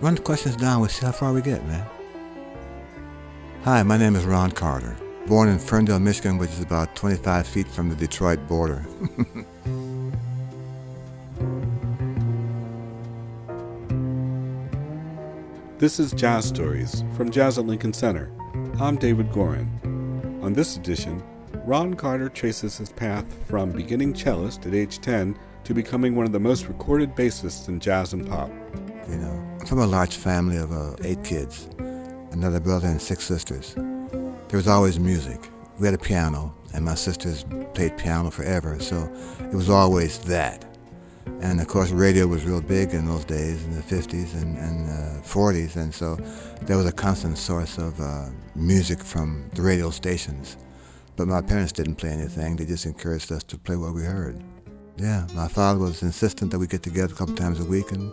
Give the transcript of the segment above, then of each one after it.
Run the questions down. We'll see how far we get, man. Hi, my name is Ron Carter. Born in Ferndale, Michigan, which is about 25 feet from the Detroit border. this is Jazz Stories from Jazz at Lincoln Center. I'm David Gorin. On this edition, Ron Carter traces his path from beginning cellist at age 10 to becoming one of the most recorded bassists in jazz and pop. You know, I'm from a large family of uh, eight kids, another brother and six sisters. There was always music. We had a piano, and my sisters played piano forever, so it was always that. And of course, radio was real big in those days, in the 50s and, and uh, 40s, and so there was a constant source of uh, music from the radio stations. But my parents didn't play anything, they just encouraged us to play what we heard. Yeah, my father was insistent that we get together a couple times a week and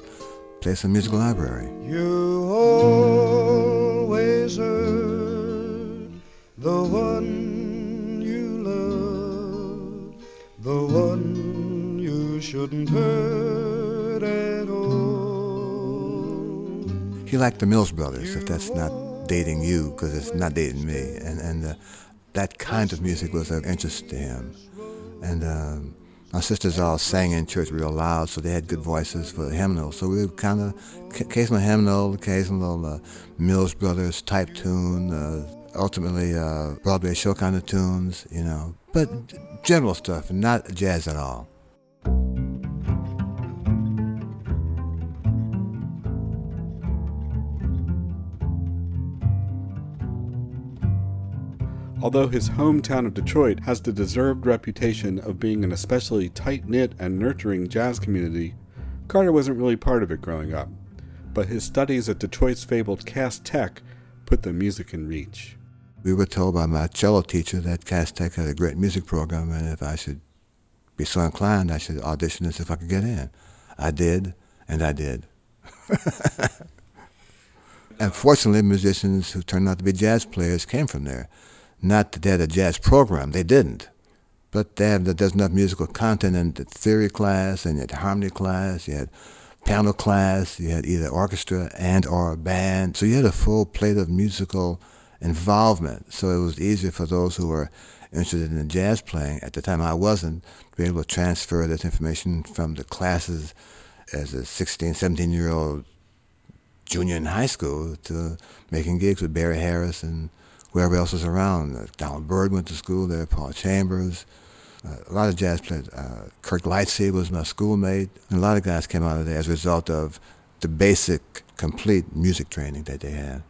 some musical library. You always heard the one you love, the one you shouldn't hurt at all. He liked the Mills Brothers, if that's not dating you, because it's not dating me. And, and uh, that kind of music was of interest to him. And um, my sisters all sang in church real loud, so they had good voices for the hymnal. So we kind of, occasional hymnal, occasional uh, Mills Brothers type tune, uh, ultimately uh, Broadway show kind of tunes, you know. But general stuff, not jazz at all. Although his hometown of Detroit has the deserved reputation of being an especially tight knit and nurturing jazz community, Carter wasn't really part of it growing up. But his studies at Detroit's fabled Cass Tech put the music in reach. We were told by my cello teacher that Cass Tech had a great music program, and if I should be so inclined, I should audition see if I could get in. I did, and I did. and fortunately, musicians who turned out to be jazz players came from there. Not that they had a jazz program, they didn't. But they have, there's enough musical content in the theory class and the harmony class, you had piano class, you had either orchestra and or band. So you had a full plate of musical involvement. So it was easier for those who were interested in jazz playing. At the time I wasn't, to be able to transfer this information from the classes as a 16, 17 year old junior in high school to making gigs with Barry Harris and whoever else was around. Uh, Donald Byrd went to school there, Paul Chambers, uh, a lot of jazz players. Uh, Kirk Lightsey was my schoolmate. And a lot of guys came out of there as a result of the basic, complete music training that they had.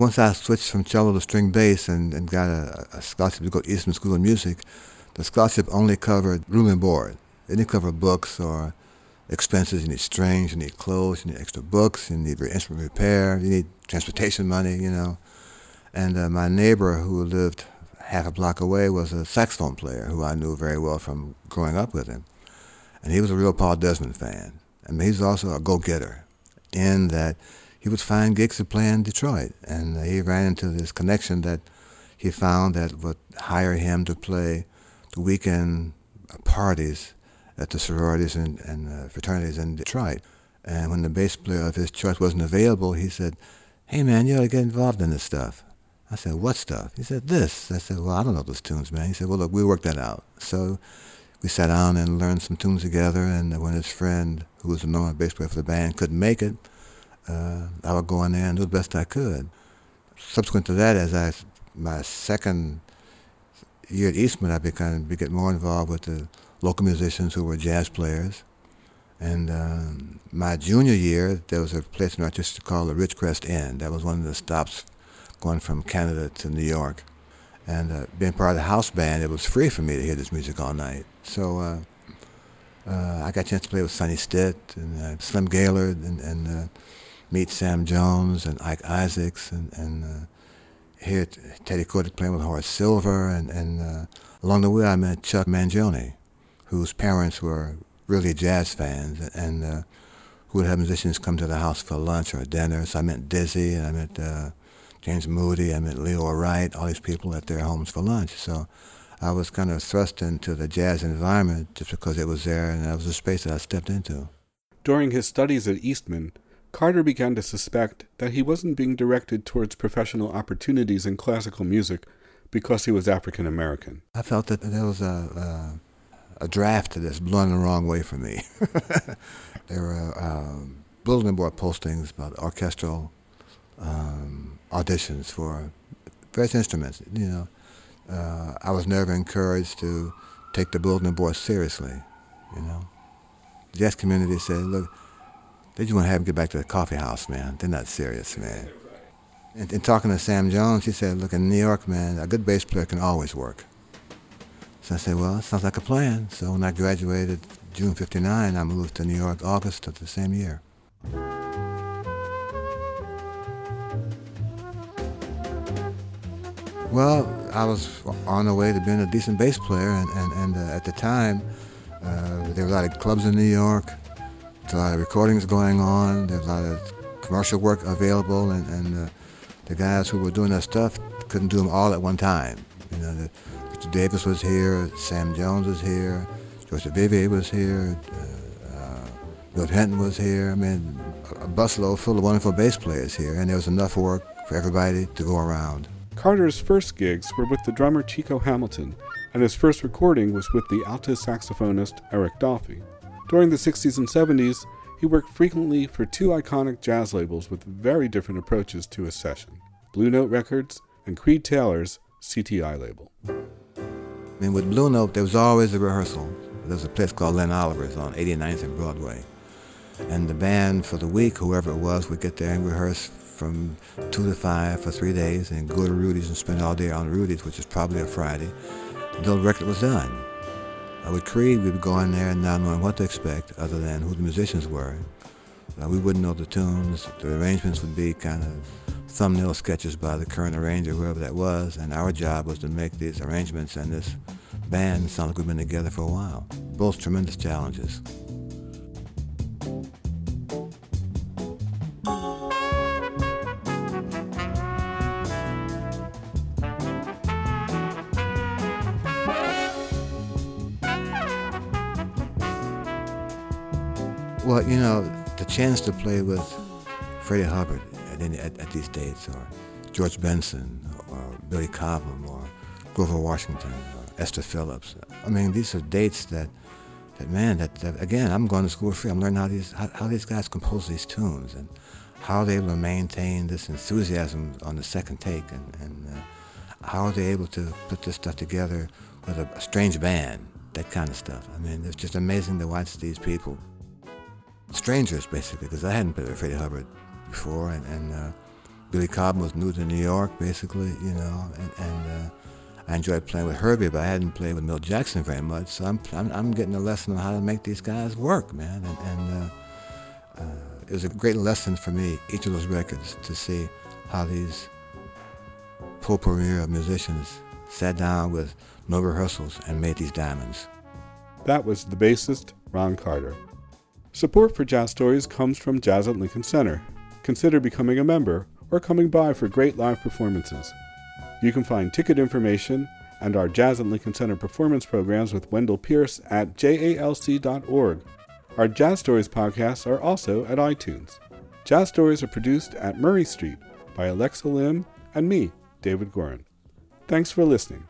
Once I switched from cello to string bass and, and got a, a scholarship to go to Eastman School of Music, the scholarship only covered room and board. It didn't cover books or expenses. You need strings, you need clothes, you need extra books, you need instrument repair, you need transportation money, you know. And uh, my neighbor who lived half a block away was a saxophone player who I knew very well from growing up with him. And he was a real Paul Desmond fan. I mean, he's also a go-getter in that he would find gigs to play in Detroit. And uh, he ran into this connection that he found that would hire him to play the weekend parties at the sororities and, and uh, fraternities in Detroit. And when the bass player of his choice wasn't available, he said, hey man, you ought to get involved in this stuff. I said, what stuff? He said, this. I said, well, I don't know those tunes, man. He said, well, look, we'll work that out. So we sat down and learned some tunes together, and when his friend, who was the normal bass player for the band, couldn't make it, uh, I would go in there and do the best I could. Subsequent to that, as I, my second year at Eastman, I began to get more involved with the local musicians who were jazz players. And um, my junior year, there was a place in Rochester called the Ridgecrest Inn. That was one of the stops going from Canada to New York. And uh, being part of the house band, it was free for me to hear this music all night. So uh, uh, I got a chance to play with Sonny Stitt and uh, Slim Gaillard and, and uh, meet Sam Jones and Ike Isaacs and, and uh, hear Teddy Kotick playing with Horace Silver. And, and along the way, I met Chuck Mangione, whose parents were really jazz fans and who would have musicians come to the house for lunch or dinner. So I met Dizzy and I met James Moody, I met Leo Wright, all these people at their homes for lunch. So I was kind of thrust into the jazz environment just because it was there and that was the space that I stepped into. During his studies at Eastman, Carter began to suspect that he wasn't being directed towards professional opportunities in classical music because he was African American. I felt that there was a, a, a draft that's blowing the wrong way for me. there were um, bulletin board postings about orchestral um, auditions for various instruments. You know, uh, I was never encouraged to take the bulletin board seriously. You know, the jazz community said, "Look, they just want to have him get back to the coffee house, man. They're not serious, man." And, and talking to Sam Jones, he said, "Look, in New York, man, a good bass player can always work." So I said, "Well, sounds like a plan." So when I graduated June '59, I moved to New York August of the same year. Well, I was on the way to being a decent bass player, and, and, and uh, at the time, uh, there were a lot of clubs in New York, a lot of recordings going on, there was a lot of commercial work available, and, and uh, the guys who were doing that stuff couldn't do them all at one time. You know, the, Richard Davis was here, Sam Jones was here, George Duvivier was here, uh, Milt Hinton was here. I mean, a busload full of wonderful bass players here, and there was enough work for everybody to go around. Carter's first gigs were with the drummer Chico Hamilton, and his first recording was with the alto saxophonist Eric Dolphy. During the 60s and 70s, he worked frequently for two iconic jazz labels with very different approaches to his session Blue Note Records and Creed Taylor's CTI label. I mean, with Blue Note, there was always a rehearsal. There was a place called Len Oliver's on 89th and Broadway. And the band for the week, whoever it was, would get there and rehearse from 2 to 5 for three days and go to Rudy's and spend all day on Rudy's, which is probably a Friday, until the record was done. Uh, with Creed, we would go in there and not knowing what to expect other than who the musicians were. Uh, we wouldn't know the tunes. The arrangements would be kind of thumbnail sketches by the current arranger, whoever that was, and our job was to make these arrangements and this band sound like we've been together for a while. Both tremendous challenges. Well, you know, the chance to play with Freddie Hubbard at, any, at, at these dates, or George Benson, or Billy Cobham, or Grover Washington, or Esther Phillips. I mean, these are dates that, that man, that, that again, I'm going to school free. I'm learning how these how, how these guys compose these tunes and how they able to maintain this enthusiasm on the second take, and, and uh, how are they able to put this stuff together with a, a strange band, that kind of stuff. I mean, it's just amazing to watch these people strangers basically because I hadn't played with Freddie Hubbard before, and, and uh, Billy Cobham was new to New York basically, you know, and, and uh, I enjoyed playing with Herbie, but I hadn't played with Milt Jackson very much, so I'm, I'm, I'm getting a lesson on how to make these guys work, man, and, and uh, uh, it was a great lesson for me, each of those records, to see how these potpourri of musicians sat down with no rehearsals and made these diamonds. That was the bassist, Ron Carter. Support for Jazz Stories comes from Jazz at Lincoln Center. Consider becoming a member or coming by for great live performances. You can find ticket information and our Jazz at Lincoln Center performance programs with Wendell Pierce at jalc.org. Our Jazz Stories podcasts are also at iTunes. Jazz Stories are produced at Murray Street by Alexa Lim and me, David Gorin. Thanks for listening.